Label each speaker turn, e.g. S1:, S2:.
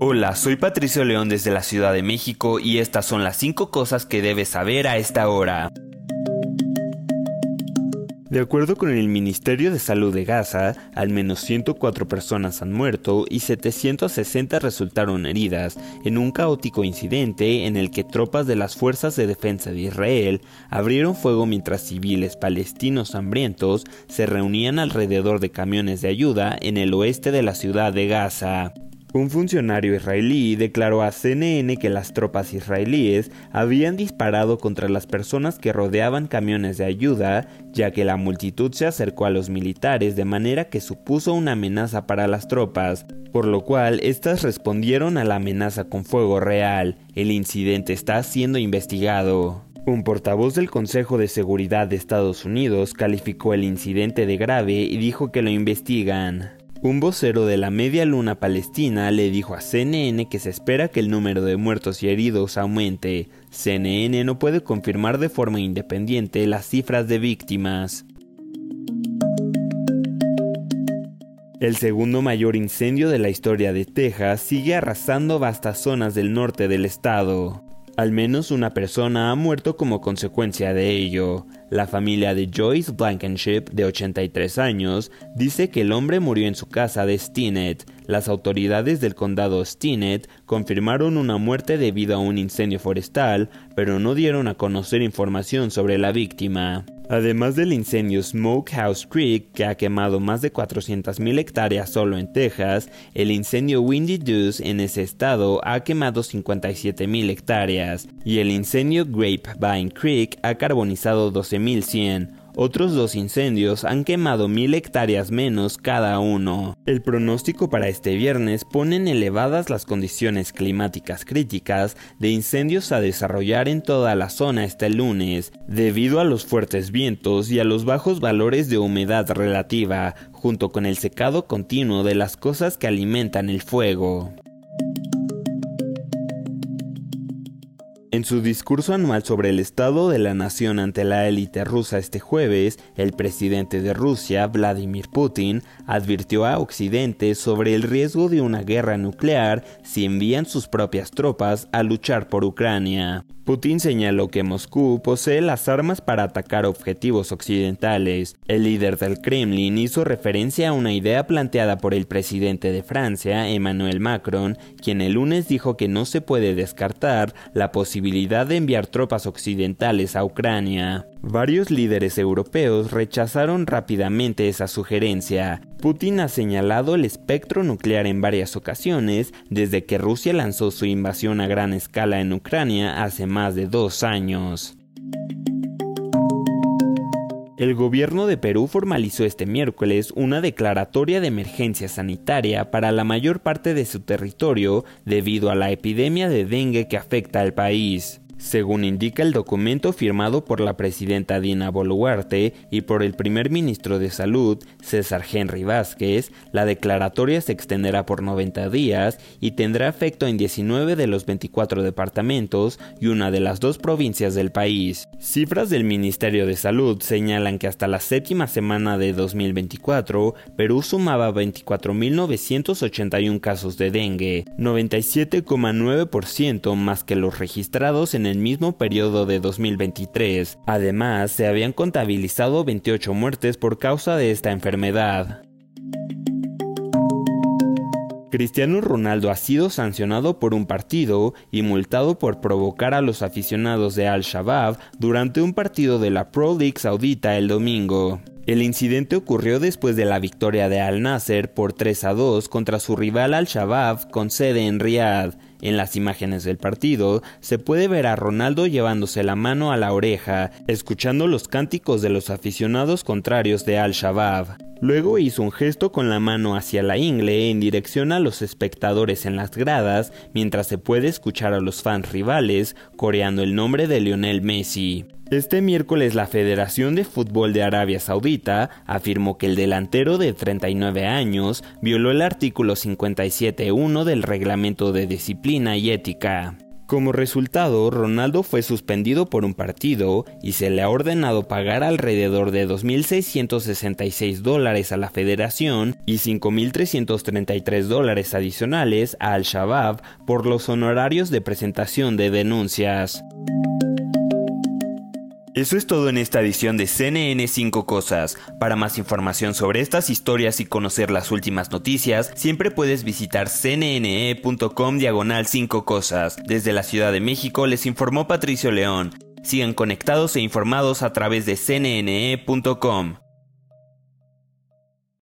S1: Hola, soy Patricio León desde la Ciudad de México y estas son las 5 cosas que debes saber a esta hora. De acuerdo con el Ministerio de Salud de Gaza, al menos 104 personas han muerto y 760 resultaron heridas en un caótico incidente en el que tropas de las Fuerzas de Defensa de Israel abrieron fuego mientras civiles palestinos hambrientos se reunían alrededor de camiones de ayuda en el oeste de la ciudad de Gaza. Un funcionario israelí declaró a CNN que las tropas israelíes habían disparado contra las personas que rodeaban camiones de ayuda, ya que la multitud se acercó a los militares de manera que supuso una amenaza para las tropas, por lo cual éstas respondieron a la amenaza con fuego real. El incidente está siendo investigado. Un portavoz del Consejo de Seguridad de Estados Unidos calificó el incidente de grave y dijo que lo investigan. Un vocero de la Media Luna Palestina le dijo a CNN que se espera que el número de muertos y heridos aumente. CNN no puede confirmar de forma independiente las cifras de víctimas. El segundo mayor incendio de la historia de Texas sigue arrasando vastas zonas del norte del estado. Al menos una persona ha muerto como consecuencia de ello. La familia de Joyce Blankenship, de 83 años, dice que el hombre murió en su casa de Stinnett. Las autoridades del condado Stinnett confirmaron una muerte debido a un incendio forestal, pero no dieron a conocer información sobre la víctima. Además del incendio Smokehouse Creek, que ha quemado más de 400.000 hectáreas solo en Texas, el incendio Windy Deuce en ese estado ha quemado 57.000 hectáreas, y el incendio Grapevine Creek ha carbonizado 12.100. Otros dos incendios han quemado mil hectáreas menos cada uno. El pronóstico para este viernes ponen elevadas las condiciones climáticas críticas de incendios a desarrollar en toda la zona hasta el lunes, debido a los fuertes vientos y a los bajos valores de humedad relativa, junto con el secado continuo de las cosas que alimentan el fuego. En su discurso anual sobre el estado de la nación ante la élite rusa este jueves, el presidente de Rusia, Vladimir Putin, advirtió a Occidente sobre el riesgo de una guerra nuclear si envían sus propias tropas a luchar por Ucrania. Putin señaló que Moscú posee las armas para atacar objetivos occidentales. El líder del Kremlin hizo referencia a una idea planteada por el presidente de Francia, Emmanuel Macron, quien el lunes dijo que no se puede descartar la posibilidad de enviar tropas occidentales a Ucrania. Varios líderes europeos rechazaron rápidamente esa sugerencia. Putin ha señalado el espectro nuclear en varias ocasiones desde que Rusia lanzó su invasión a gran escala en Ucrania hace más de dos años. El gobierno de Perú formalizó este miércoles una declaratoria de emergencia sanitaria para la mayor parte de su territorio debido a la epidemia de dengue que afecta al país. Según indica el documento firmado por la presidenta Dina Boluarte y por el primer ministro de Salud, César Henry Vázquez, la declaratoria se extenderá por 90 días y tendrá efecto en 19 de los 24 departamentos y una de las dos provincias del país. Cifras del Ministerio de Salud señalan que hasta la séptima semana de 2024, Perú sumaba 24.981 casos de dengue, 97,9% más que los registrados en el mismo periodo de 2023. Además, se habían contabilizado 28 muertes por causa de esta enfermedad. Cristiano Ronaldo ha sido sancionado por un partido y multado por provocar a los aficionados de Al-Shabaab durante un partido de la Pro League Saudita el domingo. El incidente ocurrió después de la victoria de Al Nasser por 3 a 2 contra su rival Al-Shabaab con sede en Riyadh. En las imágenes del partido se puede ver a Ronaldo llevándose la mano a la oreja, escuchando los cánticos de los aficionados contrarios de Al-Shabaab. Luego hizo un gesto con la mano hacia la ingle en dirección a los espectadores en las gradas, mientras se puede escuchar a los fans rivales coreando el nombre de Lionel Messi. Este miércoles la Federación de Fútbol de Arabia Saudita afirmó que el delantero de 39 años violó el artículo 57.1 del reglamento de disciplina y ética. Como resultado, Ronaldo fue suspendido por un partido y se le ha ordenado pagar alrededor de 2.666 dólares a la federación y 5.333 dólares adicionales a Al-Shabaab por los honorarios de presentación de denuncias. Eso es todo en esta edición de CNN 5 Cosas. Para más información sobre estas historias y conocer las últimas noticias, siempre puedes visitar cnne.com diagonal 5 Cosas. Desde la Ciudad de México les informó Patricio León. Sigan conectados e informados a través de cnne.com.